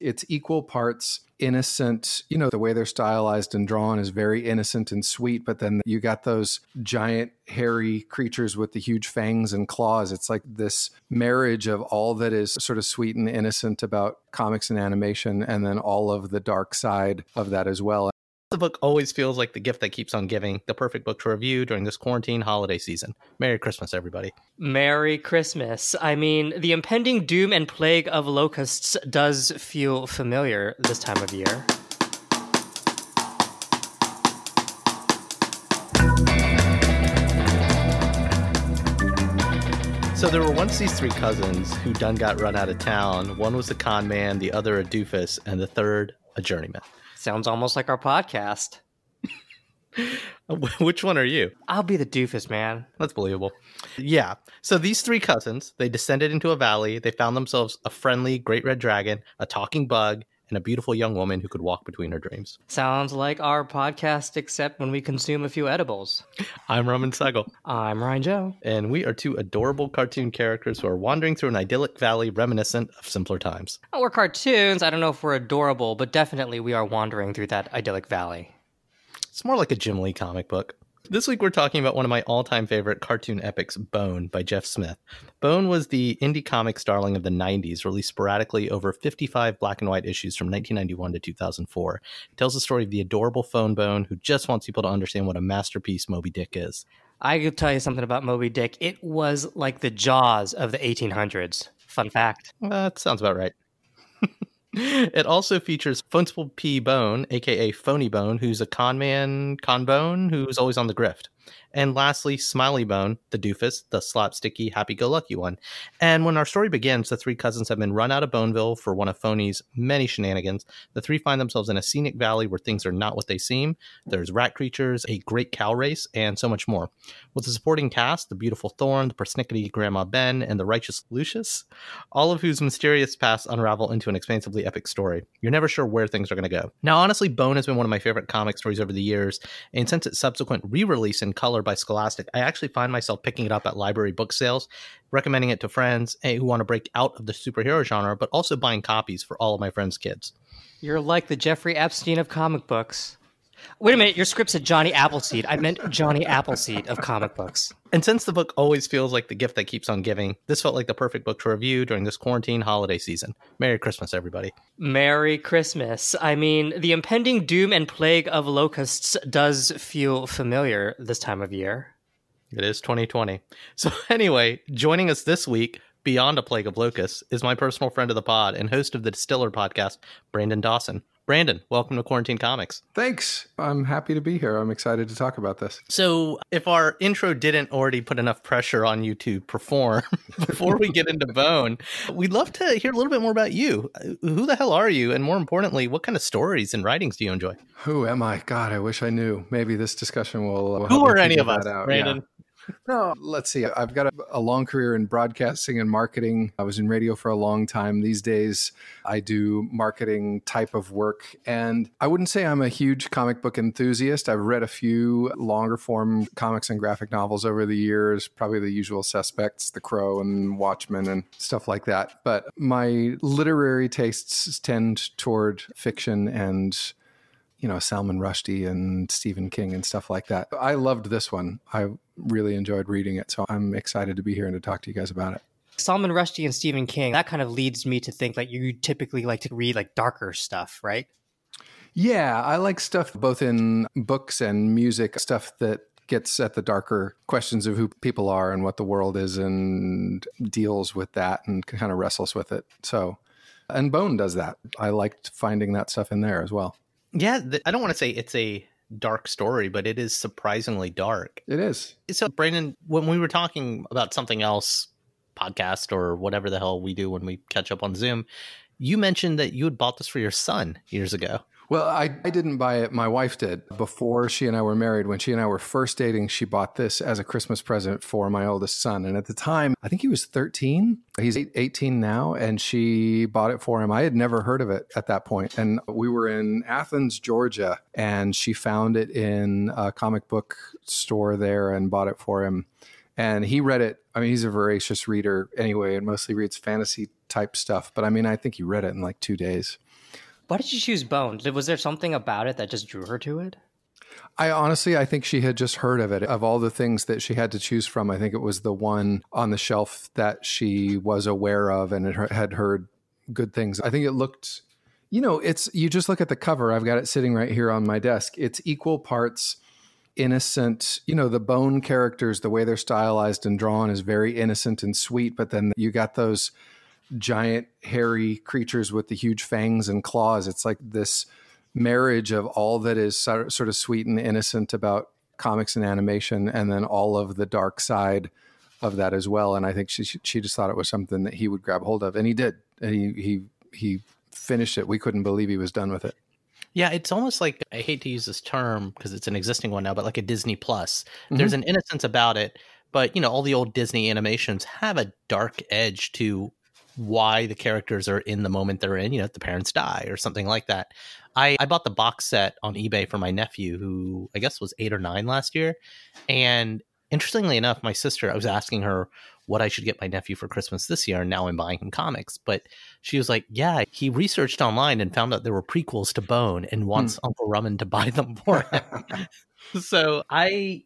It's equal parts innocent. You know, the way they're stylized and drawn is very innocent and sweet, but then you got those giant, hairy creatures with the huge fangs and claws. It's like this marriage of all that is sort of sweet and innocent about comics and animation, and then all of the dark side of that as well. The book always feels like the gift that keeps on giving, the perfect book to review during this quarantine holiday season. Merry Christmas, everybody. Merry Christmas. I mean, the impending doom and plague of locusts does feel familiar this time of year. So there were once these three cousins who done got run out of town. One was a con man, the other a doofus, and the third a journeyman. Sounds almost like our podcast. Which one are you? I'll be the doofus, man. That's believable. Yeah. So these three cousins, they descended into a valley. They found themselves a friendly great red dragon, a talking bug, and a beautiful young woman who could walk between her dreams. Sounds like our podcast, except when we consume a few edibles. I'm Roman Segal. I'm Ryan Joe. And we are two adorable cartoon characters who are wandering through an idyllic valley reminiscent of simpler times. Oh, we're cartoons. I don't know if we're adorable, but definitely we are wandering through that idyllic valley. It's more like a Jim Lee comic book. This week we're talking about one of my all-time favorite cartoon epics, Bone by Jeff Smith. Bone was the indie comics darling of the 90s, released sporadically over 55 black and white issues from 1991 to 2004. It tells the story of the adorable Fone Bone who just wants people to understand what a masterpiece Moby Dick is. I could tell you something about Moby Dick. It was like the Jaws of the 1800s. Fun fact. That sounds about right. It also features Phoncible P Bone, aka Phoney Bone, who's a con man, con bone, who's always on the grift. And lastly, Smiley Bone, the doofus, the slapsticky, happy go lucky one. And when our story begins, the three cousins have been run out of Boneville for one of Phoney's many shenanigans. The three find themselves in a scenic valley where things are not what they seem. There's rat creatures, a great cow race, and so much more. With the supporting cast, the beautiful Thorn, the persnickety Grandma Ben, and the righteous Lucius, all of whose mysterious pasts unravel into an expansively epic story. You're never sure where things are going to go. Now, honestly, Bone has been one of my favorite comic stories over the years, and since its subsequent re release in color by Scholastic, I actually find myself picking it up at library book sales, recommending it to friends eh, who want to break out of the superhero genre, but also buying copies for all of my friends' kids. You're like the Jeffrey Epstein of comic books. Wait a minute, your script said Johnny Appleseed. I meant Johnny Appleseed of comic books. And since the book always feels like the gift that keeps on giving, this felt like the perfect book to review during this quarantine holiday season. Merry Christmas, everybody. Merry Christmas. I mean, the impending doom and plague of locusts does feel familiar this time of year. It is 2020. So, anyway, joining us this week, beyond a plague of locusts, is my personal friend of the pod and host of the Distiller podcast, Brandon Dawson. Brandon, welcome to Quarantine Comics. Thanks. I'm happy to be here. I'm excited to talk about this. So, if our intro didn't already put enough pressure on you to perform before we get into Bone, we'd love to hear a little bit more about you. Who the hell are you? And more importantly, what kind of stories and writings do you enjoy? Who am I? God, I wish I knew. Maybe this discussion will. will Who are any of us. Brandon? No, let's see. I've got a, a long career in broadcasting and marketing. I was in radio for a long time. These days, I do marketing type of work. And I wouldn't say I'm a huge comic book enthusiast. I've read a few longer form comics and graphic novels over the years, probably the usual suspects, The Crow and Watchmen and stuff like that. But my literary tastes tend toward fiction and you know Salman Rushdie and Stephen King and stuff like that. I loved this one. I really enjoyed reading it, so I'm excited to be here and to talk to you guys about it. Salman Rushdie and Stephen King, that kind of leads me to think like you typically like to read like darker stuff, right? Yeah, I like stuff both in books and music, stuff that gets at the darker questions of who people are and what the world is and deals with that and kind of wrestles with it. So, and Bone does that. I liked finding that stuff in there as well. Yeah, th- I don't want to say it's a dark story, but it is surprisingly dark. It is. So, Brandon, when we were talking about something else, podcast or whatever the hell we do when we catch up on Zoom, you mentioned that you had bought this for your son years ago. Well, I, I didn't buy it. My wife did. Before she and I were married, when she and I were first dating, she bought this as a Christmas present for my oldest son. And at the time, I think he was 13. He's 18 now. And she bought it for him. I had never heard of it at that point. And we were in Athens, Georgia, and she found it in a comic book store there and bought it for him. And he read it. I mean, he's a voracious reader anyway, and mostly reads fantasy type stuff. But I mean, I think he read it in like two days. Why did she choose Bone? Was there something about it that just drew her to it? I honestly, I think she had just heard of it. Of all the things that she had to choose from, I think it was the one on the shelf that she was aware of and had heard good things. I think it looked, you know, it's, you just look at the cover. I've got it sitting right here on my desk. It's equal parts innocent, you know, the bone characters, the way they're stylized and drawn is very innocent and sweet. But then you got those giant, hairy creatures with the huge fangs and claws. It's like this marriage of all that is sort of sweet and innocent about comics and animation, and then all of the dark side of that as well. And I think she she just thought it was something that he would grab hold of, and he did. And he he he finished it. We couldn't believe he was done with it. Yeah, it's almost like I hate to use this term because it's an existing one now, but like a Disney Plus. Mm-hmm. There's an innocence about it, but you know, all the old Disney animations have a dark edge to why the characters are in the moment they're in. You know, the parents die or something like that. I, I bought the box set on eBay for my nephew, who I guess was eight or nine last year. And interestingly enough, my sister, I was asking her what I should get my nephew for Christmas this year, and now I'm buying him comics. But she was like, Yeah, he researched online and found out there were prequels to Bone and wants hmm. Uncle Rumman to buy them for him. so I,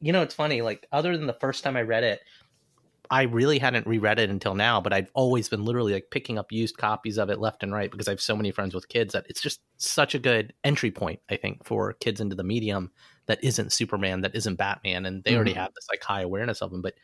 you know, it's funny, like, other than the first time I read it, I really hadn't reread it until now, but I've always been literally like picking up used copies of it left and right because I have so many friends with kids that it's just such a good entry point, I think, for kids into the medium that isn't Superman, that isn't Batman, and they mm-hmm. already have this like high awareness of them. But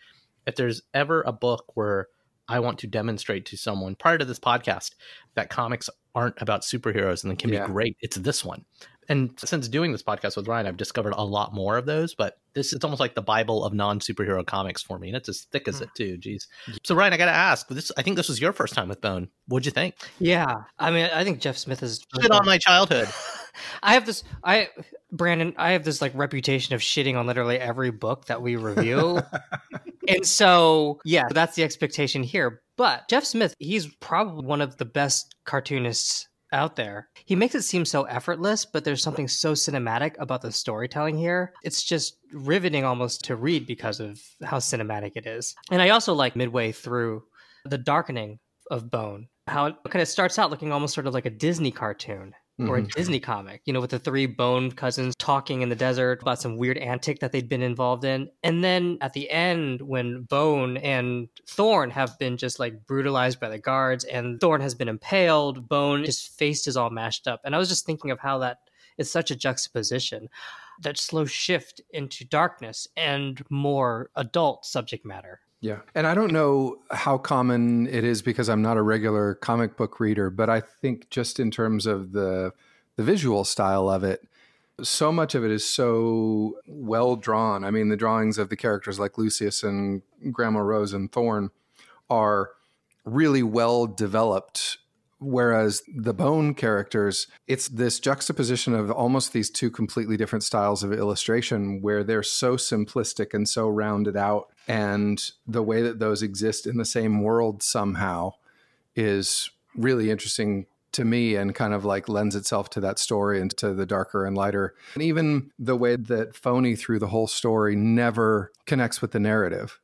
if there's ever a book where I want to demonstrate to someone prior to this podcast that comics aren't about superheroes and they can yeah. be great, it's this one and since doing this podcast with Ryan, I've discovered a lot more of those. But this is almost like the Bible of non superhero comics for me, and it's as thick as hmm. it too. Jeez. So Ryan, I got to ask. This I think this was your first time with Bone. What'd you think? Yeah, I mean, I think Jeff Smith is shit on my childhood. I have this. I Brandon, I have this like reputation of shitting on literally every book that we review. and so, yeah, that's the expectation here. But Jeff Smith, he's probably one of the best cartoonists out there. He makes it seem so effortless, but there's something so cinematic about the storytelling here. It's just riveting almost to read because of how cinematic it is. And I also like midway through the darkening of Bone, how it kind of starts out looking almost sort of like a Disney cartoon mm-hmm. or a mm-hmm. Disney comic, you know, with the three bone cousins talking in the desert about some weird antic that they'd been involved in. And then at the end, when Bone and Thorn have been just like brutalized by the guards and Thorn has been impaled, Bone, his face is all mashed up. And I was just thinking of how that is such a juxtaposition that slow shift into darkness and more adult subject matter. Yeah. And I don't know how common it is because I'm not a regular comic book reader, but I think just in terms of the the visual style of it, so much of it is so well drawn. I mean, the drawings of the characters like Lucius and Grandma Rose and Thorn are really well developed whereas the bone characters it's this juxtaposition of almost these two completely different styles of illustration where they're so simplistic and so rounded out and the way that those exist in the same world somehow is really interesting to me and kind of like lends itself to that story and to the darker and lighter. And even the way that Phoney through the whole story never connects with the narrative.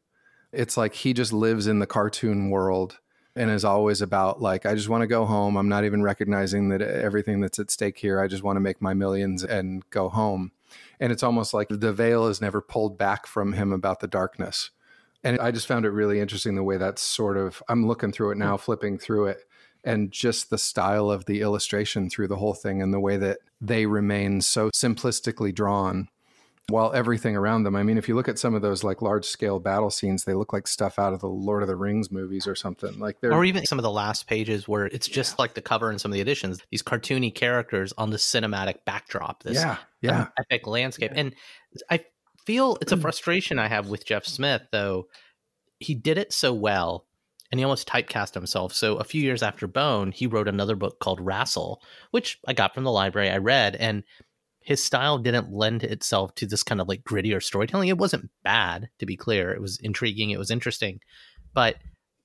It's like he just lives in the cartoon world and is always about like I just want to go home. I'm not even recognizing that uh, everything that's at stake here. I just want to make my millions and go home. And it's almost like the veil is never pulled back from him about the darkness. And I just found it really interesting the way that's sort of I'm looking through it now, flipping through it, and just the style of the illustration through the whole thing and the way that they remain so simplistically drawn while everything around them. I mean, if you look at some of those like large scale battle scenes, they look like stuff out of the Lord of the Rings movies or something. Like they're or even some of the last pages where it's just yeah. like the cover in some of the editions. These cartoony characters on the cinematic backdrop. This yeah, yeah, um, epic landscape, yeah. and I feel it's a frustration I have with Jeff Smith though. He did it so well. And he almost typecast himself. So a few years after Bone, he wrote another book called RASL, which I got from the library. I read, and his style didn't lend itself to this kind of like grittier storytelling. It wasn't bad, to be clear. It was intriguing, it was interesting, but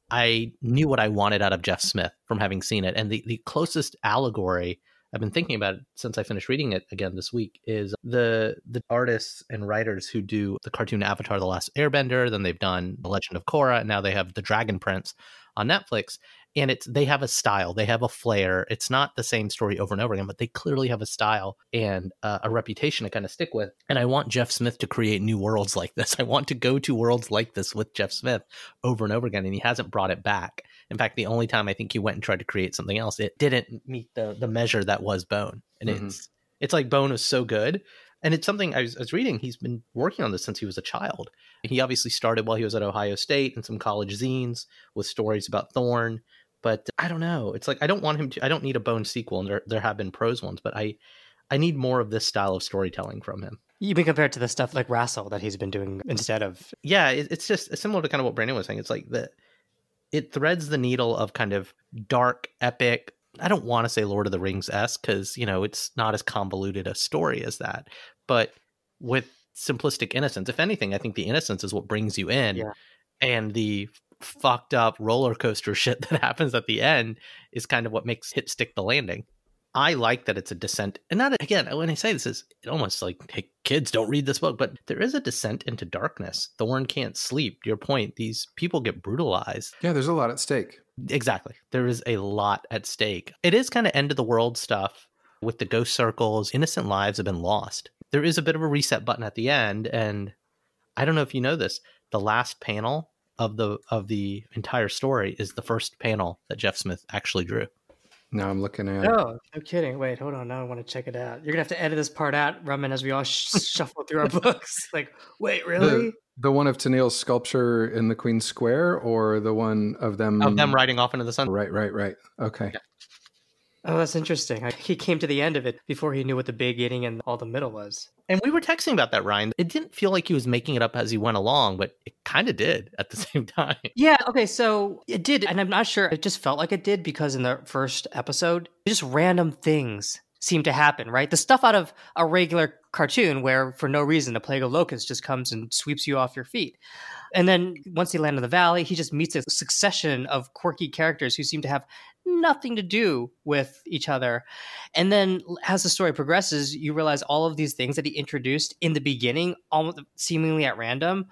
I knew what I wanted out of Jeff Smith from having seen it. And the, the closest allegory I've been thinking about since I finished reading it again this week is the the artists and writers who do the cartoon Avatar: The Last Airbender. Then they've done The Legend of Korra, and now they have The Dragon Prince on Netflix. And it's they have a style, they have a flair. It's not the same story over and over again, but they clearly have a style and uh, a reputation to kind of stick with. And I want Jeff Smith to create new worlds like this. I want to go to worlds like this with Jeff Smith over and over again, and he hasn't brought it back. In fact, the only time I think he went and tried to create something else, it didn't meet the the measure that was Bone, and mm-hmm. it's it's like Bone was so good and it's something I was, I was, reading. He's been working on this since he was a child. He obviously started while he was at Ohio State and some college zines with stories about Thorn. But I don't know. It's like I don't want him to. I don't need a Bone sequel, and there there have been prose ones, but I I need more of this style of storytelling from him. You mean compared to the stuff like RASL that he's been doing instead of? Yeah, it, it's just similar to kind of what Brandon was saying. It's like the it threads the needle of kind of dark, epic, I don't want to say Lord of the Rings s because you know it's not as convoluted a story as that, but with simplistic innocence. If anything, I think the innocence is what brings you in, yeah. and the fucked up roller coaster shit that happens at the end is kind of what makes hit stick the landing. I like that it's a descent, and not again. When I say this, is it almost like, hey, kids, don't read this book, but there is a descent into darkness. Thorn can't sleep. To your point, these people get brutalized. Yeah, there's a lot at stake. Exactly, there is a lot at stake. It is kind of end of the world stuff with the ghost circles. Innocent lives have been lost. There is a bit of a reset button at the end, and I don't know if you know this. The last panel of the of the entire story is the first panel that Jeff Smith actually drew. Now I'm looking at. Oh, no kidding! Wait, hold on. Now I want to check it out. You're gonna have to edit this part out, Rumman, as we all sh- shuffle through our books. Like, wait, really? The, the one of Tenniel's sculpture in the Queen's Square, or the one of them of them riding off into the sun. Right, right, right. Okay. Yeah. Oh, that's interesting. He came to the end of it before he knew what the beginning and all the middle was. And we were texting about that, Ryan. It didn't feel like he was making it up as he went along, but it kind of did at the same time. Yeah. Okay. So it did. And I'm not sure. It just felt like it did because in the first episode, just random things seem to happen, right? The stuff out of a regular cartoon where for no reason a plague of locusts just comes and sweeps you off your feet. And then once he lands in the valley, he just meets a succession of quirky characters who seem to have nothing to do with each other. And then as the story progresses, you realize all of these things that he introduced in the beginning, almost seemingly at random,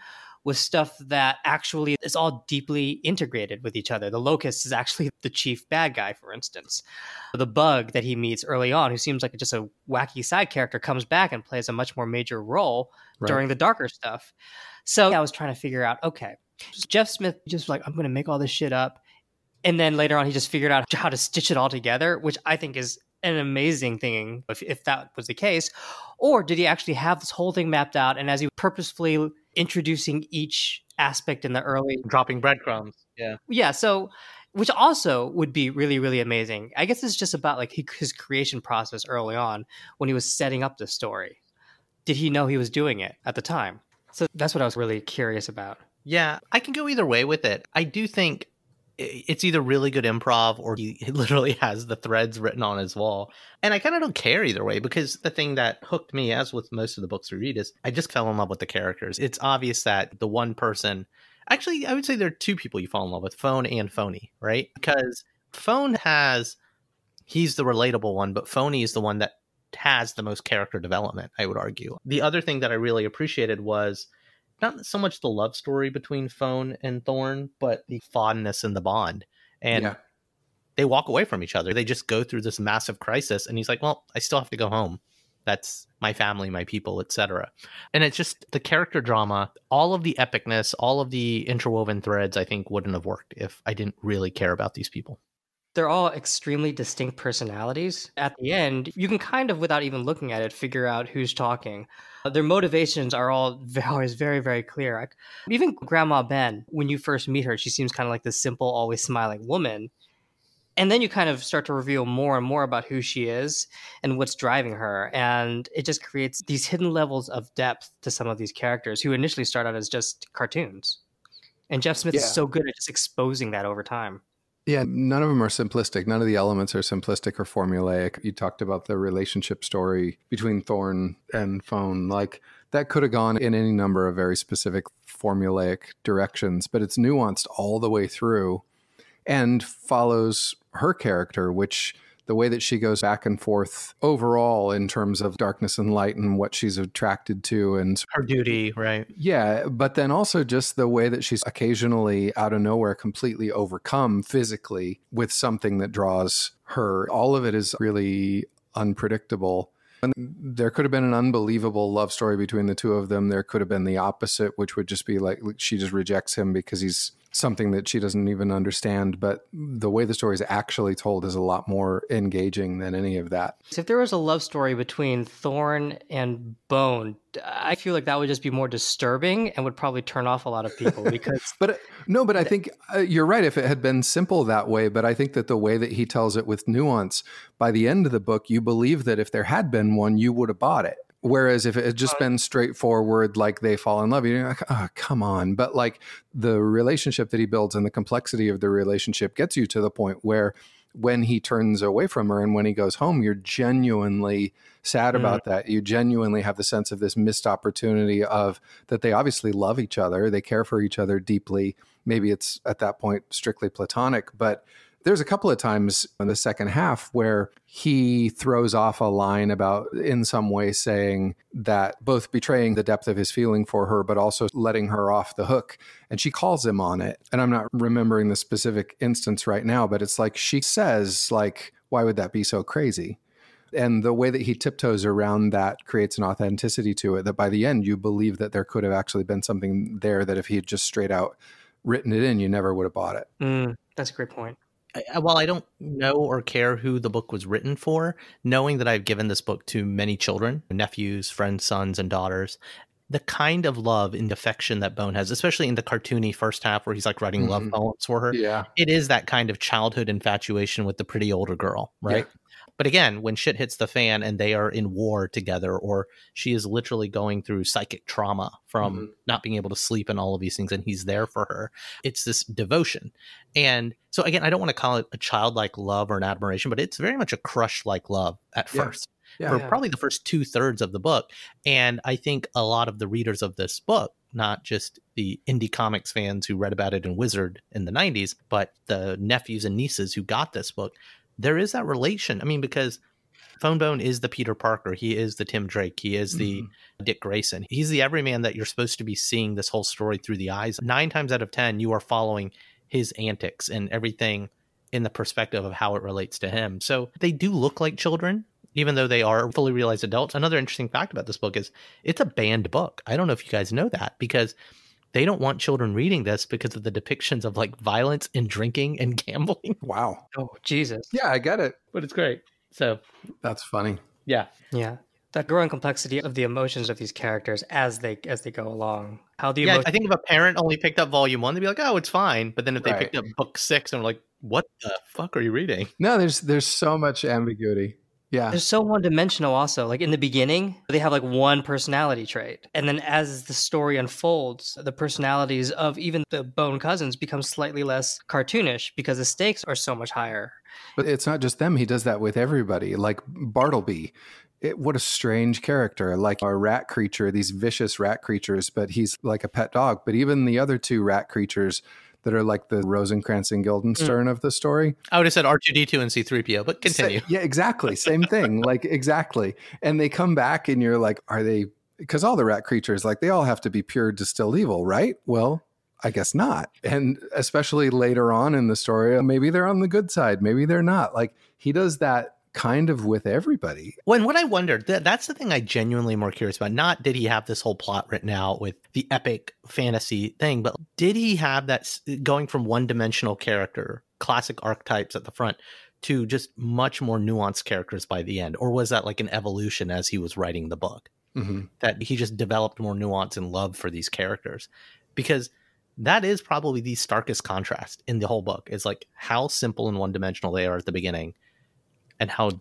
was stuff that actually is all deeply integrated with each other. The locust is actually the chief bad guy, for instance. The bug that he meets early on, who seems like just a wacky side character, comes back and plays a much more major role right. during the darker stuff. So I was trying to figure out, okay, Jeff Smith just like, I'm going to make all this shit up and then later on he just figured out how to stitch it all together which i think is an amazing thing if, if that was the case. Or did he actually have this whole thing mapped out? And as he purposefully introducing each aspect in the early dropping breadcrumbs. Yeah. Yeah so which also would be really really amazing. I guess it's just about like his creation process early on when he was setting up the story. Did he know he was doing it at the time? So that's what i was really curious about. Yeah i can go either way with it. I do think it's either really good improv or he literally has the threads written on his wall. And I kind of don't care either way because the thing that hooked me, as with most of the books we read, is I just fell in love with the characters. It's obvious that the one person, actually, I would say there are two people you fall in love with Fone and Phoney, right? Because Fone has, he's the relatable one, but Phoney is the one that has the most character development, I would argue. The other thing that I really appreciated was not so much the love story between Fone and Thorn, but the fondness and the bond. And yeah. they walk away from each other. They just go through this massive crisis, and he's like, "Well, I still have to go home. That's my family, my people, etc." And it's just the character drama, all of the epicness, all of the interwoven threads. I think wouldn't have worked if I didn't really care about these people they're all extremely distinct personalities. At the end, you can kind of, without even looking at it, figure out who's talking. Uh, their motivations are all always very, very clear. Like, even Grandma Ben, when you first meet her, she seems kind of like this simple, always smiling woman. And then you kind of start to reveal more and more about who she is and what's driving her. And it just creates these hidden levels of depth to some of these characters who initially start out as just cartoons. And Jeff Smith yeah. is so good at just exposing that over time. Yeah, none of them are simplistic. None of the elements are simplistic or formulaic. You talked about the relationship story between Thorn and Fone. Like that could have gone in any number of very specific formulaic directions, but it's nuanced all the way through and follows her character, which the way that she goes back and forth overall in terms of darkness and light and what she's attracted to and her duty, right? Yeah, but then also just the way that she's occasionally out of nowhere completely overcome physically with something that draws her. All of it is really unpredictable. And there could have been an unbelievable love story between the two of them. There could have been the opposite, which would just be like she just rejects him because he's something that she doesn't even understand. But the way the story is actually told is a lot more engaging than any of that. So if there was a love story between Thorn and Bone, I feel like that would just be more disturbing and would probably turn off a lot of people because. but no, but I think uh, you're right. If it had been simple that way, but I think that the way that he tells it with nuance, by the end of the book, you believe that if there had been one, you would have bought it. Whereas if it had just been straightforward, like they fall in love, you're like, oh, come on. But like the relationship that he builds and the complexity of the relationship gets you to the point where when he turns away from her and when he goes home, you're genuinely sad mm. about that. You genuinely have the sense of this missed opportunity of that they obviously love each other, they care for each other deeply. Maybe it's at that point strictly platonic, but there's a couple of times in the second half where he throws off a line about, in some way, saying that both betraying the depth of his feeling for her, but also letting her off the hook. And she calls him on it. And I'm not remembering the specific instance right now, but it's like she says, like, why would that be so crazy? And the way that he tiptoes around that creates an authenticity to it that by the end you believe that there could have actually been something there that if he had just straight out written it in, you never would have bought it. Mm, that's a great point while I don't know or care who the book was written for, knowing that I've given this book to many children, nephews, friends, sons, and daughters, the kind of love and affection that Bone has, especially in the cartoony first half where he's like writing mm-hmm. love poems for her, yeah, it is that kind of childhood infatuation with the pretty older girl, right? But again, when shit hits the fan and they are in war together, or she is literally going through psychic trauma from mm-hmm. not being able to sleep and all of these things, and he's there for her, it's this devotion. And so, again, I don't want to call it a childlike love or an admiration, but it's very much a crush like love at yeah. first. Yeah, for yeah. probably the first two thirds of the book. And I think a lot of the readers of this book, not just the indie comics fans who read about it in Wizard in the 90s, but the nephews and nieces who got this book, there is that relation. I mean, because Fone Bone is the Peter Parker. He is the Tim Drake. He is the mm-hmm. Dick Grayson. He's the everyman that you're supposed to be seeing this whole story through the eyes. Nine times out of 10, you are following his antics and everything in the perspective of how it relates to him. So they do look like children, even though they are fully realized adults. Another interesting fact about this book is it's a banned book. I don't know if you guys know that because they don't want children reading this because of the depictions of like violence and drinking and gambling. Wow. Oh, Jesus. Yeah, I get it. But it's great. So that's funny. Yeah. Yeah. That growing complexity of the emotions of these characters as they as they go along. How the yeah, emotions- I think if a parent only picked up volume one, they'd be like, "Oh, it's fine." But then if they right. picked up book six and were like, "What the fuck are you reading?" No, there's there's so much ambiguity. Yeah. They're so one dimensional also. Like in the beginning, they have like one personality trait. And then as the story unfolds, the personalities of even the Bone cousins become slightly less cartoonish because the stakes are so much higher. But it's not just them. He does that with everybody. Like Bartleby. It, what a strange character, like a rat creature, these vicious rat creatures, but he's like a pet dog. But even the other two rat creatures, that are like the Rosencrantz and Guildenstern mm. of the story. I would have said R2D2 and C3PO, but continue. yeah, exactly. Same thing. like, exactly. And they come back and you're like, are they, because all the rat creatures, like, they all have to be pure distilled evil, right? Well, I guess not. And especially later on in the story, maybe they're on the good side, maybe they're not. Like, he does that kind of with everybody. When what I wondered, that, that's the thing I genuinely more curious about. Not did he have this whole plot written out with the epic fantasy thing, but did he have that going from one dimensional character, classic archetypes at the front, to just much more nuanced characters by the end? Or was that like an evolution as he was writing the book? Mm-hmm. That he just developed more nuance and love for these characters? Because that is probably the starkest contrast in the whole book is like how simple and one dimensional they are at the beginning and how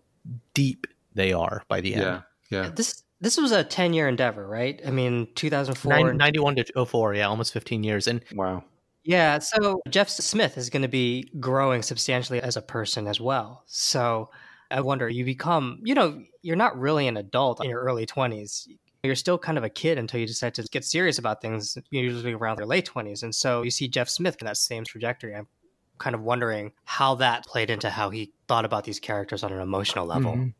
deep they are by the end. Yeah. Yeah. This this was a 10 year endeavor, right? I mean, 2004 91 to 04, yeah, almost 15 years. And wow. Yeah, so Jeff Smith is going to be growing substantially as a person as well. So I wonder, you become, you know, you're not really an adult in your early 20s. You're still kind of a kid until you decide to get serious about things, usually around their late 20s. And so you see Jeff Smith in that same trajectory. I'm kind of wondering how that played into how he thought about these characters on an emotional level. Mhm.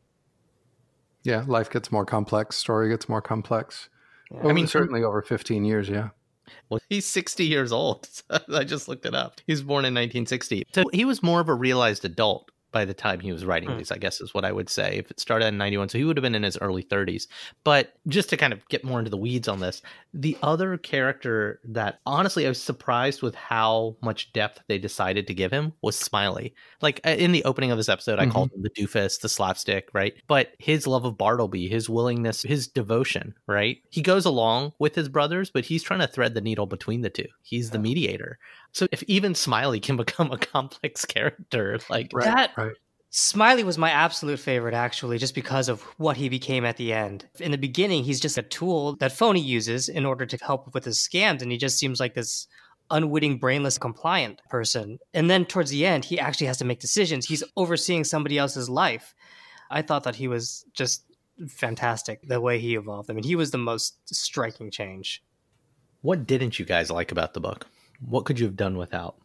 Yeah, life gets more complex, story gets more complex. Yeah. Well, I mean, certainly over 15 years, yeah. Well, he's 60 years old. I just looked it up. He was born in 1960. So he was more of a realized adult by the time he was writing Hmm. these, I guess is what I would say. If it started in 91, so he would have been in his early 30s. But just to kind of get more into the weeds on this, the other character that honestly I was surprised with how much depth they decided to give him was Smiley. Like in the opening of this episode, I Mhm. called him the doofus, the slapstick, right? But his love of Bartleby, his willingness, his devotion, right? He goes along with his brothers, but he's trying to thread the needle between the two. He's the mediator. So if even Smiley can become a complex character, like Right, That- right. Smiley was my absolute favorite, actually, just because of what he became at the end. In the beginning, he's just a tool that Phoney uses in order to help with his scams, and he just seems like this unwitting, brainless, compliant person. And then towards the end, he actually has to make decisions. He's overseeing somebody else's life. I thought that he was just fantastic the way he evolved. I mean, he was the most striking change. what didn't you guys like about the book? What could you have done without?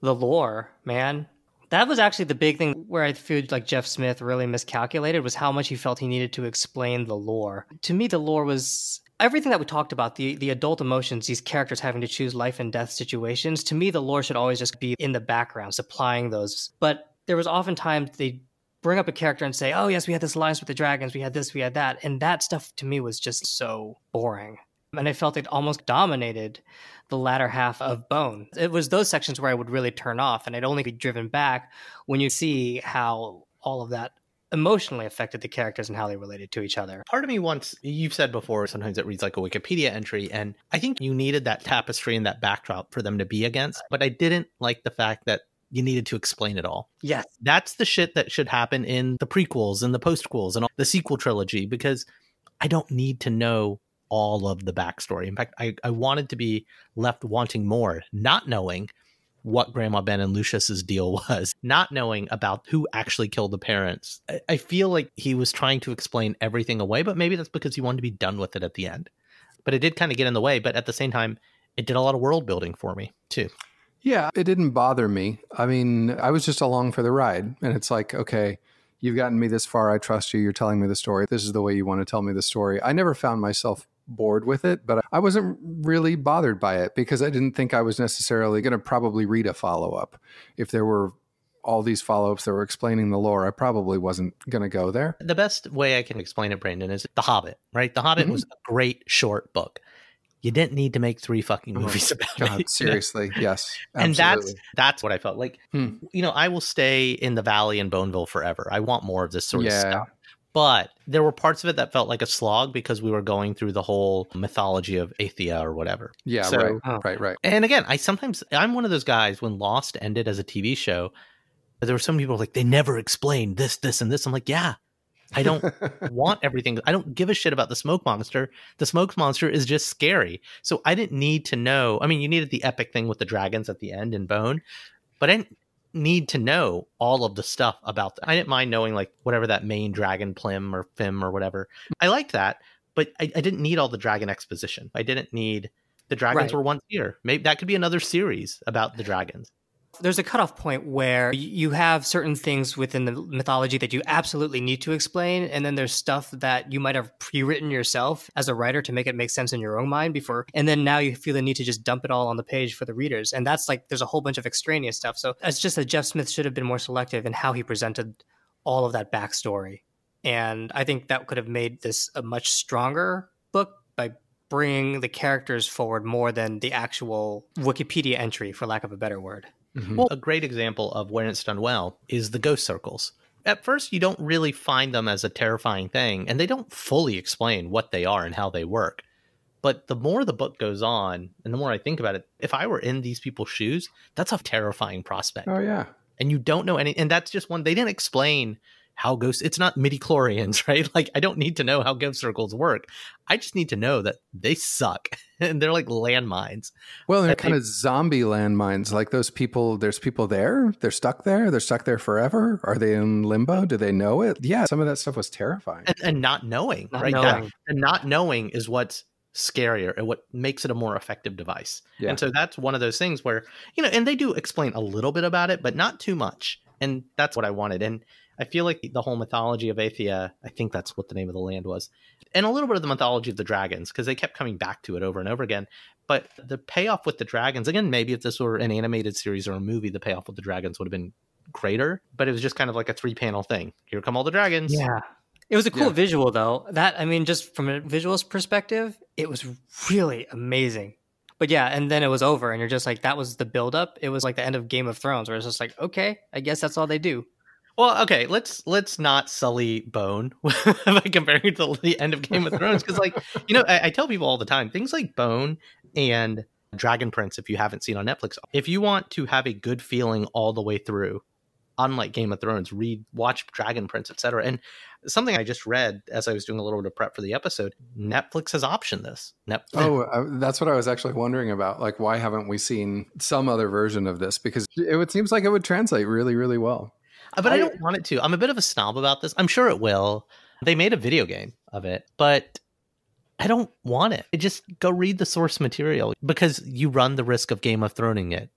the lore, man. That was actually the big thing where I feel like Jeff Smith really miscalculated was how much he felt he needed to explain the lore. To me, the lore was everything that we talked about, the the adult emotions, these characters having to choose life and death situations. To me, the lore should always just be in the background, supplying those. But there was oftentimes they bring up a character and say, "Oh yes, we had this alliance with the dragons, we had this, we had that," and that stuff to me was just so boring. And I felt it almost dominated the latter half of Bone. It was those sections where I would really turn off, and I'd only be driven back when you see how all of that emotionally affected the characters and how they related to each other. Part of me wants, you've said before, sometimes it reads like a Wikipedia entry, and I think you needed that tapestry and that backdrop for them to be against. But I didn't like the fact that you needed to explain it all. Yes. That's the shit that should happen in the prequels and the postquels and all, the sequel trilogy because I don't need to know all of the backstory. In fact, I, I wanted to be left wanting more, not knowing what Grandma Ben and Lucius's deal was, not knowing about who actually killed the parents. I, I feel like he was trying to explain everything away, but maybe that's because he wanted to be done with it at the end. But it did kind of get in the way. But at the same time, it did a lot of world building for me too. Yeah, it didn't bother me. I mean, I was just along for the ride. And it's like, okay, you've gotten me this far. I trust you. You're telling me the story. This is the way you want to tell me the story. I never found myself bored with it, but I wasn't really bothered by it because I didn't think I was necessarily going to probably read a follow up. If there were all these follow ups that were explaining the lore, I probably wasn't going to go there. The best way I can explain it, Brandon, is The Hobbit, right? The Hobbit Mhm. was a great short book. You didn't need to make three fucking Oh, movies about it. God, know? seriously. Yes. And that's that's what I felt like. Hmm. You know, I will stay in the valley in Boneville forever. I want more of this sort of stuff. But there were parts of it that felt like a slog because we were going through the whole mythology of Athea or whatever. Yeah, So- right. Oh. Right, right. And again, I sometimes I'm one of those guys when Lost ended as a TV show. There were some people like they never explained this, this, and this. I'm like, yeah, I don't want everything. I don't give a shit about the smoke monster. The smoke monster is just scary. So I didn't need to know. I mean, you needed the epic thing with the dragons at the end in Bone, but I didn't need to know all of the stuff about. that. I didn't mind knowing like whatever that main dragon plim or fim or whatever. I liked that, but I, I didn't need all the dragon exposition. I didn't need the dragons Right. were once here. Maybe that could be another series about the dragons. There's a cutoff point where you have certain things within the mythology that you absolutely need to explain, and then there's stuff that you might have pre-written yourself as a writer to make it make sense in your own mind before, and then now you feel the need to just dump it all on the page for the readers, and that's like there's a whole bunch of extraneous stuff. So it's just that Jeff Smith should have been more selective in how he presented all of that backstory, and I think that could have made this a much stronger book by bringing the characters forward more than the actual Wikipedia entry, for lack of a better word. Mhm. Well, a great example of when it's done well is the ghost circles. At first, you don't really find them as a terrifying thing, and they don't fully explain what they are and how they work. But the more the book goes on, and the more I think about it, if I were in these people's shoes, that's a terrifying prospect. oh, yeah. And you don't know any, and that's just one, they didn't explain how ghosts, it's not midi chlorians, right? Like, I don't need to know how ghost circles work. I just need to know that they suck and they're like landmines. Well, they're kind they- of zombie landmines. Like those people, there's people there. They're stuck there. They're stuck there forever. Are they in limbo? Do they know it? Yeah, some of that stuff was terrifying. And, and not knowing, Not right? That- and not knowing is what's scarier and what makes it a more effective device. Yeah. And so that's one of those things where, you know, and they do explain a little bit about it, but not too much. And that's what I wanted. And I feel like the whole mythology of Athia, I think that's what the name of the land was, and a little bit of the mythology of the dragons, because they kept coming back to it over and over again. But the payoff with the dragons, again, maybe if this were an animated series or a movie, the payoff with the dragons would have been greater. But it was just kind of like a three panel thing. Here come all the dragons. Yeah. It was a cool Yeah. visual though. That I mean, just from a visuals perspective, it was really amazing. But yeah, and then it was over, and you're just like, that was the build up. It was like the end of Game of Thrones, where it's just like, okay, I guess that's all they do. Well, okay, let's let's not sully Bone by comparing it to the end of Game of Thrones because, like, you know, I, I tell people all the time things like Bone and Dragon Prince. If you haven't seen on Netflix, if you want to have a good feeling all the way through, unlike Game of Thrones, read, watch Dragon Prince, etc. And something I just read as I was doing a little bit of prep for the episode, Netflix has optioned this. Netflix, Oh, I, that's what I was actually wondering about. Like, why haven't we seen some other version of this? Because it would seems like it would translate really, really well. Uh, but I, I- don't want it to. I'm a bit of a snob about this. I'm sure it will. They made a video game of it, but I don't want it. I just go read the source material because you run the risk of Game of Throning it,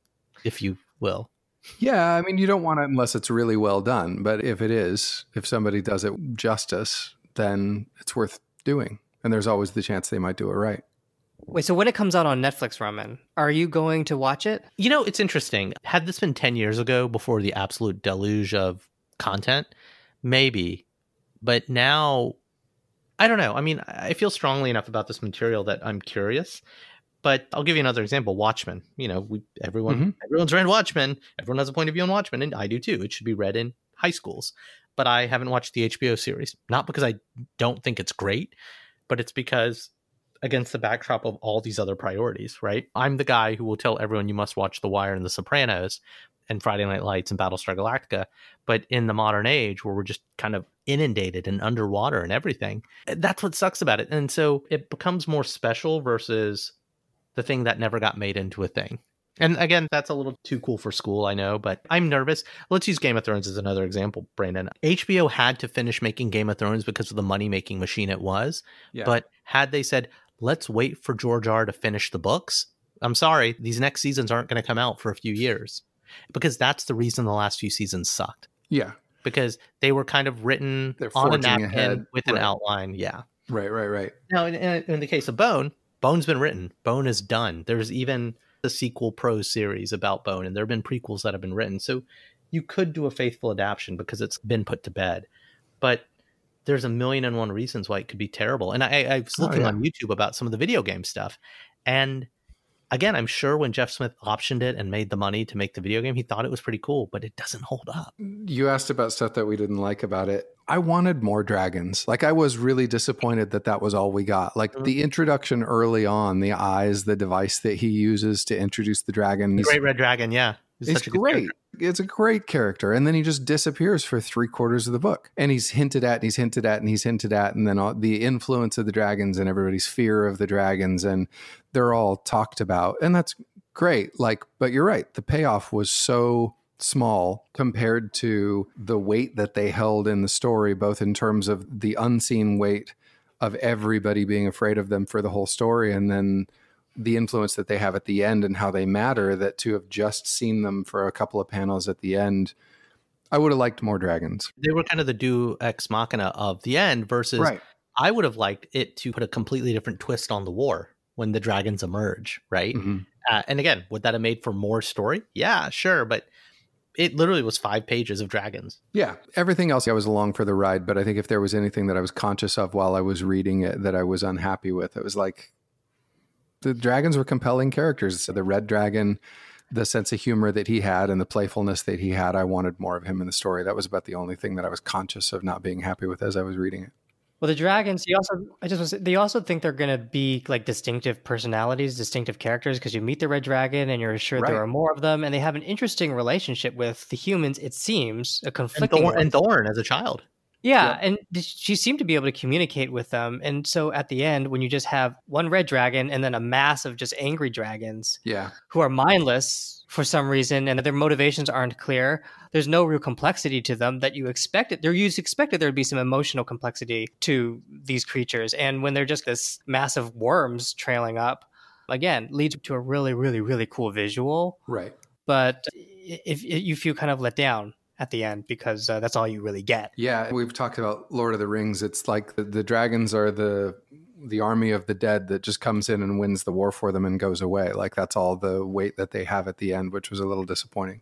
if you will. Yeah, I mean, you don't want it unless it's really well done. But if it is, if somebody does it justice, then it's worth doing. And there's always the chance they might do it right. Wait, so when it comes out on Netflix, Rumman, are you going to watch it? You know, it's interesting. Had this been 10 years ago before the absolute deluge of content, maybe. But now, I don't know. I mean, I feel strongly enough about this material that I'm curious. But I'll give you another example. Watchmen. You know, we everyone Mhm. everyone's read Watchmen. Everyone has a point of view on Watchmen, and I do too. It should be read in high schools. But I haven't watched the HBO series. Not because I don't think it's great, but it's because against the backdrop of all these other priorities, right? I'm the guy who will tell everyone you must watch The Wire and The Sopranos and Friday Night Lights and Battlestar Galactica. But in the modern age where we're just kind of inundated and underwater and everything, eh, that's what sucks about it. And so it becomes more special versus the thing that never got made into a thing. And again, that's a little too cool for school, I know, but I'm nervous. Let's use Game of Thrones as another example, Brandon. HBO had to finish making Game of Thrones because of the money making machine it was. Yeah. But had they said, let's wait for George R to finish the books, I'm sorry, these next seasons aren't going to come out for a few years. Because that's the reason the last few seasons sucked. yeah, Because they were kind of written They're on a napkin ahead. with an outline. Yeah. right, right, right. Now, in, in, in the case of Bone, Bone's been written. Bone is done. There's even a sequel pro series about Bone, and there have been prequels that have been written. So you could do a faithful adaptation because it's been put to bed. But there's a million and one reasons why it could be terrible. And I, I was Oh, looking yeah. on YouTube about some of the video game stuff. And again, I'm sure when Jeff Smith optioned it and made the money to make the video game, he thought it was pretty cool, but it doesn't hold up. You asked about stuff that we didn't like about it. I wanted more dragons. Like I was really disappointed that that was all we got. Like Mhm. the introduction early on, the eyes, the device that he uses to introduce the dragon. The Great Red Dragon, yeah. He's It's such a good great. character. It's a great character. And then he just disappears for three quarters of the book. And he's hinted at and he's hinted at and he's hinted at. And then all, the influence of the dragons and everybody's fear of the dragons. And they're all talked about. And that's great. Like, but you're right. The payoff was so small compared to the weight that they held in the story, both in terms of the unseen weight of everybody being afraid of them for the whole story. And then the influence that they have at the end and how they matter that to have just seen them for a couple of panels at the end i would have liked more dragons They were kind of the deus ex machina of the end versus I would have liked it to put a completely different twist on the war when the dragons emerge, right? Mhm. Uh, and again, would that have made for more story? Yeah, sure, but it literally was five pages of dragons. yeah everything else i was along for the ride but i think if there was anything that i was conscious of while i was reading it that i was unhappy with it was like the dragons were compelling characters So the red dragon the sense of humor that he had and the playfulness that he had i wanted more of him in the story that was about the only thing that i was conscious of not being happy with as i was reading it Well, the dragons. You also, I just was. They also think they're going to be like distinctive personalities, distinctive characters, because you meet the red dragon and you're assured Right. there are more of them, and they have an interesting relationship with the humans. It seems a And conflicting. Thorn, and Thorn as a child. Yeah, and she seemed to be able to communicate with them. And so at the end, when you just have one red dragon and then a mass of just angry dragons yeah who are mindless, for some reason and their motivations aren't clear. There's no real complexity to them that you expected. There you expected there'd be some emotional complexity to these creatures. And when they're just this massive worms trailing up, again, leads to a really, really, really cool visual. Right. But if, if you feel kind of let down at the end because uh, that's all you really get. Yeah, we've talked about Lord of the Rings. It's like the, the dragons are the the army of the dead that just comes in and wins the war for them and goes away. Like that's all the weight that they have at the end, which was a little disappointing.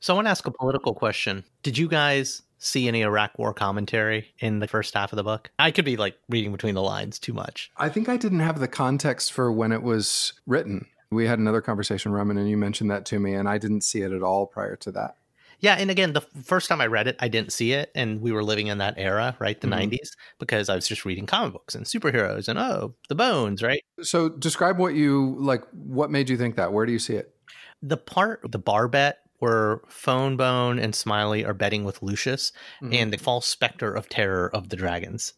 So I want to ask a political question. Did you guys see any Iraq war commentary in the first half of the book? I could be like reading between the lines too much. I think I didn't have the context for when it was written. We had another conversation, Rumman, and you mentioned that to me, and I didn't see it at all prior to that. Yeah, and again, the first time I read it, I didn't see it, and we were living in that era, right, the mm-hmm. '90s, because I was just reading comic books and superheroes and oh, the Bones, right? So, describe what you like. What made you think that? Where do you see it? The part, the bar bet where Fone Bone and Smiley are betting with Lucius mm-hmm. and the false specter of terror of the dragons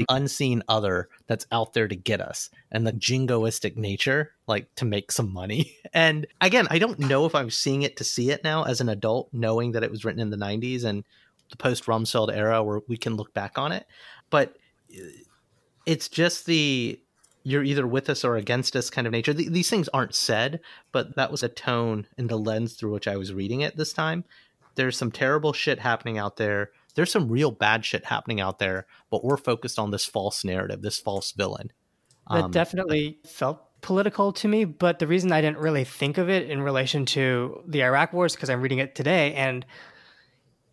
the unseen other that's out there to get us and the jingoistic nature like to make some money. And again i don't know if i'm seeing it to see it now as an adult knowing that it was written in the 90s and the post rumsfeld era where we can look back on it. But uh, it's just the you're either with us or against us kind of nature. These things aren't said but that was a tone and the lens through which i was reading it this time. There's some terrible shit happening out there there's some real bad shit happening out there, but we're focused on this false narrative, this false villain. That um, definitely felt political to me, but the reason I didn't really think of it in relation to the Iraq wars because I'm reading it today and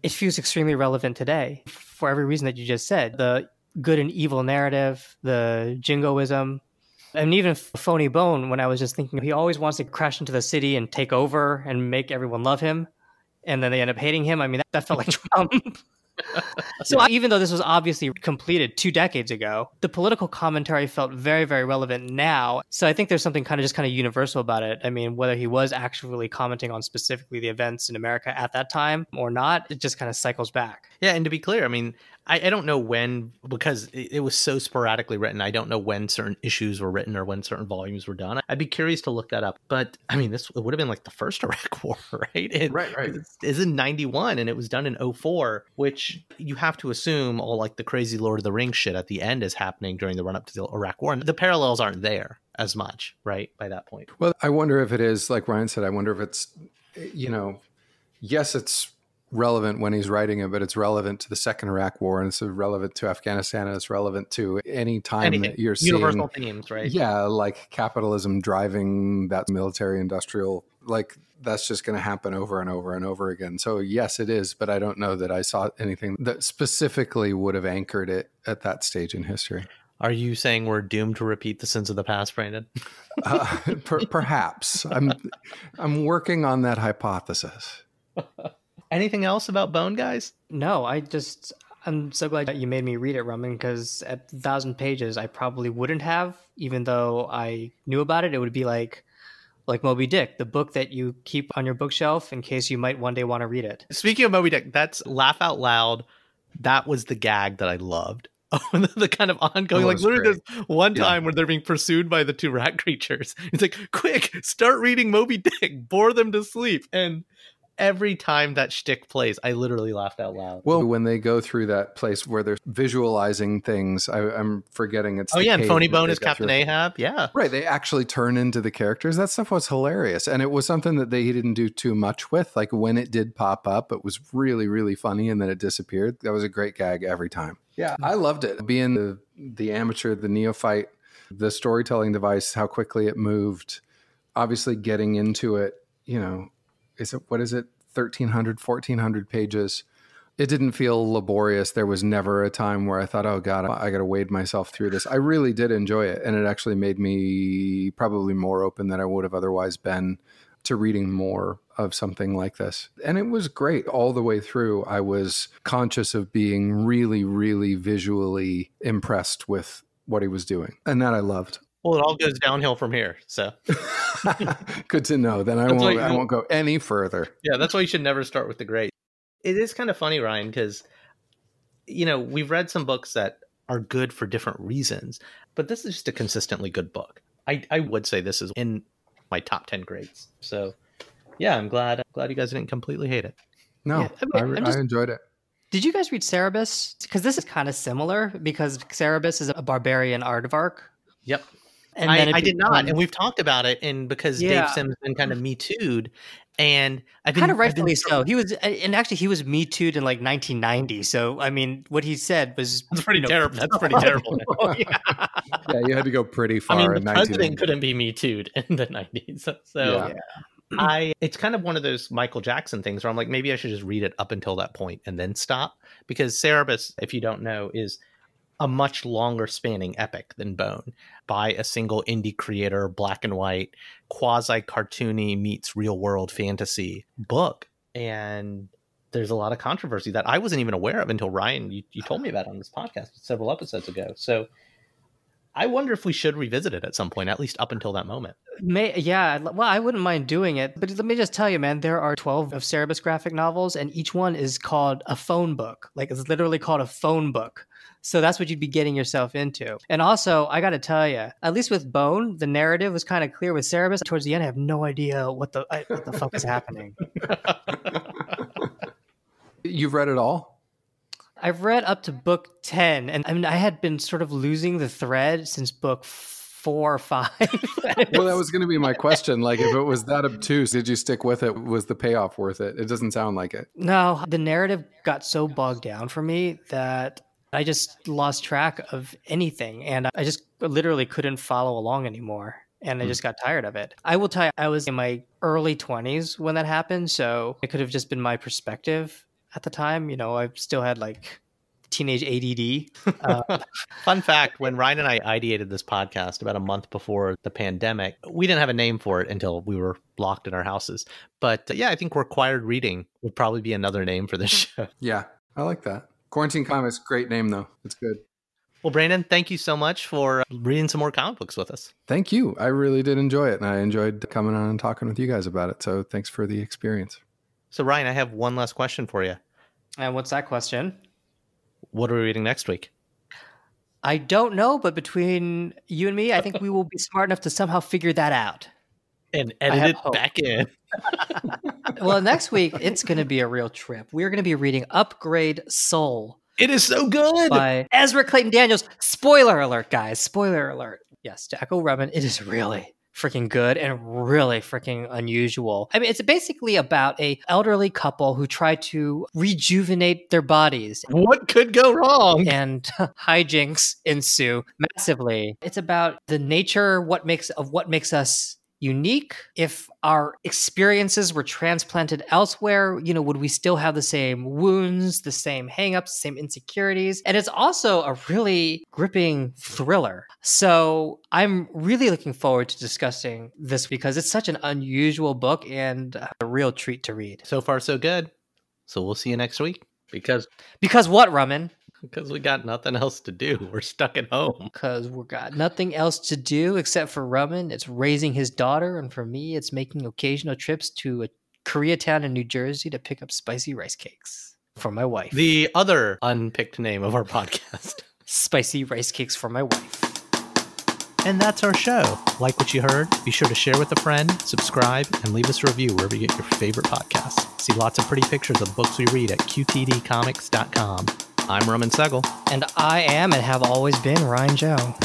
it feels extremely relevant today for every reason that you just said. The good and evil narrative, the jingoism, and even Phoney Bone, when I was just thinking he always wants to crash into the city and take over and make everyone love him. And then they end up hating him. I mean, that, that felt like Trump so even though this was obviously completed two decades ago, the political commentary felt very, very relevant now. So I think there's something kind of just kind of universal about it. I mean, whether he was actually commenting on specifically the events in America at that time or not, it just kind of cycles back. Yeah, and to be clear, I mean, I, I don't know when because it, it, was so sporadically written. I don't know when certain issues were written or when certain volumes were done. I'd be curious to look that up. But I mean, this would have been like the first Iraq War, right? It, right, right. It's in '91 and it was done in 04, which you have to assume all like the crazy Lord of the Rings shit at the end is happening during the run up to the Iraq War. And the parallels aren't there as much, right? By that point. Well, I wonder if it is like Ryan said. I wonder if it's, you know, yes, it's relevant when he's writing it, but it's relevant to the second Iraq War and it's relevant to Afghanistan and it's relevant to any time Anything. that you're universal seeing themes, right? Yeah, like capitalism driving that military industrial like that's just going to happen over and over and over again. So yes, it is, but I don't know that I saw anything that specifically would have anchored it at that stage in history. Are you saying we're doomed to repeat the sins of the past, Brandon? uh, per- perhaps. I'm I'm working on that hypothesis. Anything else about Bone Guys? No, I just I'm so glad that you made me read it, Rumman, because at a thousand pages I probably wouldn't have, even though I knew about it. It would be like like Moby Dick, the book that you keep on your bookshelf in case you might one day want to read it. Speaking of Moby Dick, that's laugh out loud. That was the gag that I loved. the kind of ongoing, like literally, there's one time yeah. where they're being pursued by the two rat creatures. It's like, quick, start reading Moby Dick, bore them to sleep, and every time that shtick plays, I literally laughed out loud. Well, when they go through that place where they're visualizing things, I, am forgetting it's. Oh yeah, and Phoney Bone is Captain Ahab. Yeah, right. They actually turn into the characters. That stuff was hilarious, and it was something that they didn't do too much with. Like when it did pop up, it was really, really funny, and then it disappeared. That was a great gag every time. Yeah, I loved it. Being the the amateur, the neophyte, the storytelling device, how quickly it moved. Obviously, getting into it, you know, is it what is it 1300 1400 pages it didn't feel laborious there was never a time where i thought oh god i got to wade myself through this i really did enjoy it and it actually made me probably more open than i would have otherwise been to reading more of something like this. And it was great all the way through. I was conscious of being really, really visually impressed with what he was doing. And that I loved. Well, it all goes downhill from here. So good to know. Then I won't. I won't go any further. Yeah, that's why you should never start with the great. It is kind of funny, Ryan, because you know we've read some books that are good for different reasons, but this is just a consistently good book. I I would say this is in my top 10 grades. So, yeah, I'm glad glad you guys didn't completely hate it. No, Yeah, I, I'm just- I enjoyed it. Did you guys read Cerebus? Because this is kind of similar because Cerebus is a barbarian aardvark. Yep. And I, then it I did not, and we've talked about it, and because Yeah. Dave Sim's been kind of mm-hmm. me too'd, and I've been kind of I've been rightfully so. He was, and actually, he was me too'd in like 1990. So, I mean, what he said was That's pretty you know, terrible. That's pretty terrible. Oh, yeah. Yeah, you had to go pretty I far mean, the in president 1980. couldn't be me too'd in the 90s. So, Yeah. I it's kind of one of those Michael Jackson things where I'm like, maybe I should just read it up until that point and then stop. Because Cerebus, if you don't know, is a much longer spanning epic than Bone by a single indie creator, black and white, quasi cartoony meets real world fantasy book. And there's a lot of controversy that I wasn't even aware of until Ryan, you, you told me about on this podcast several episodes ago. So I wonder if we should revisit it at some point, at least up until that moment. May, yeah, well, I wouldn't mind doing it, but let me just tell you, man, there are 12 of Cerebus graphic novels, and each one is called a phone book. Like, it's literally called a phone book. So that's what you'd be getting yourself into. And also, I got to tell you, at least with Bone, the narrative was kind of clear. With Cerebus, towards the end, I have no idea what the I, what the fuck is happening. You've read it all? I've read up to book 10, and I mean, I had been sort of losing the thread since book four or five. Well, that was going to be my question. Like, if it was that obtuse, did you stick with it? Was the payoff worth it? It doesn't sound like it. No, the narrative got so bogged down for me that I just lost track of anything and I just literally couldn't follow along anymore. And I Hmm. just got tired of it. I will tell you, I was in my early 20s when that happened. So it could have just been my perspective at the time. You know, I still had like teenage ADD. Uh, Fun fact when Ryan and I ideated this podcast about a month before the pandemic, we didn't have a name for it until we were locked in our houses. But uh, yeah, I think required reading would probably be another name for this show. Yeah, I like that. Quarantine Comics, great name, though. It's good. Well, Brandon, thank you so much for uh, reading some more comic books with us. Thank you. I really did enjoy it. And I enjoyed coming on and talking with you guys about it. So thanks for the experience. So, Ryan, I have one last question for you. and what's that question? What are we reading next week? I don't know, but between you and me, I think we will be smart enough to somehow figure that out. And edit it hope. back in. well, next week it's going to be a real trip. We're going to be reading Upgrade Soul It is so good. by Ezra Claytan Daniels. Spoiler alert, guys! Spoiler alert. Yes, Jacko Rubin. It is really freaking good and really freaking unusual. I mean, it's basically about a elderly couple who try to rejuvenate their bodies What could go wrong? and hijinks ensue massively. It's about the nature what makes of what makes us unique. If our experiences were transplanted elsewhere, you know, would we still have the same wounds, the same hangups, the same insecurities? And it's also a really gripping thriller. So I'm really looking forward to discussing this because it's such an unusual book and a real treat to read. So far, so good. So we'll see you next week because Because what, Rumman? Because we got nothing else to do. We're stuck at home. because we got nothing else to do except for Rumman. It's raising his daughter, and for me, it's making occasional trips to a Koreatown in New Jersey to pick up spicy rice cakes for my wife. The other unpicked name of our podcast. spicy rice cakes for my wife. And that's our show. Like what you heard? Be sure to share with a friend, subscribe, and leave us a review wherever you get your favorite podcasts. See lots of pretty pictures of books we read at qtdcomics.com. I'm Rumman Segel. And I am and have always been Ryan Joe.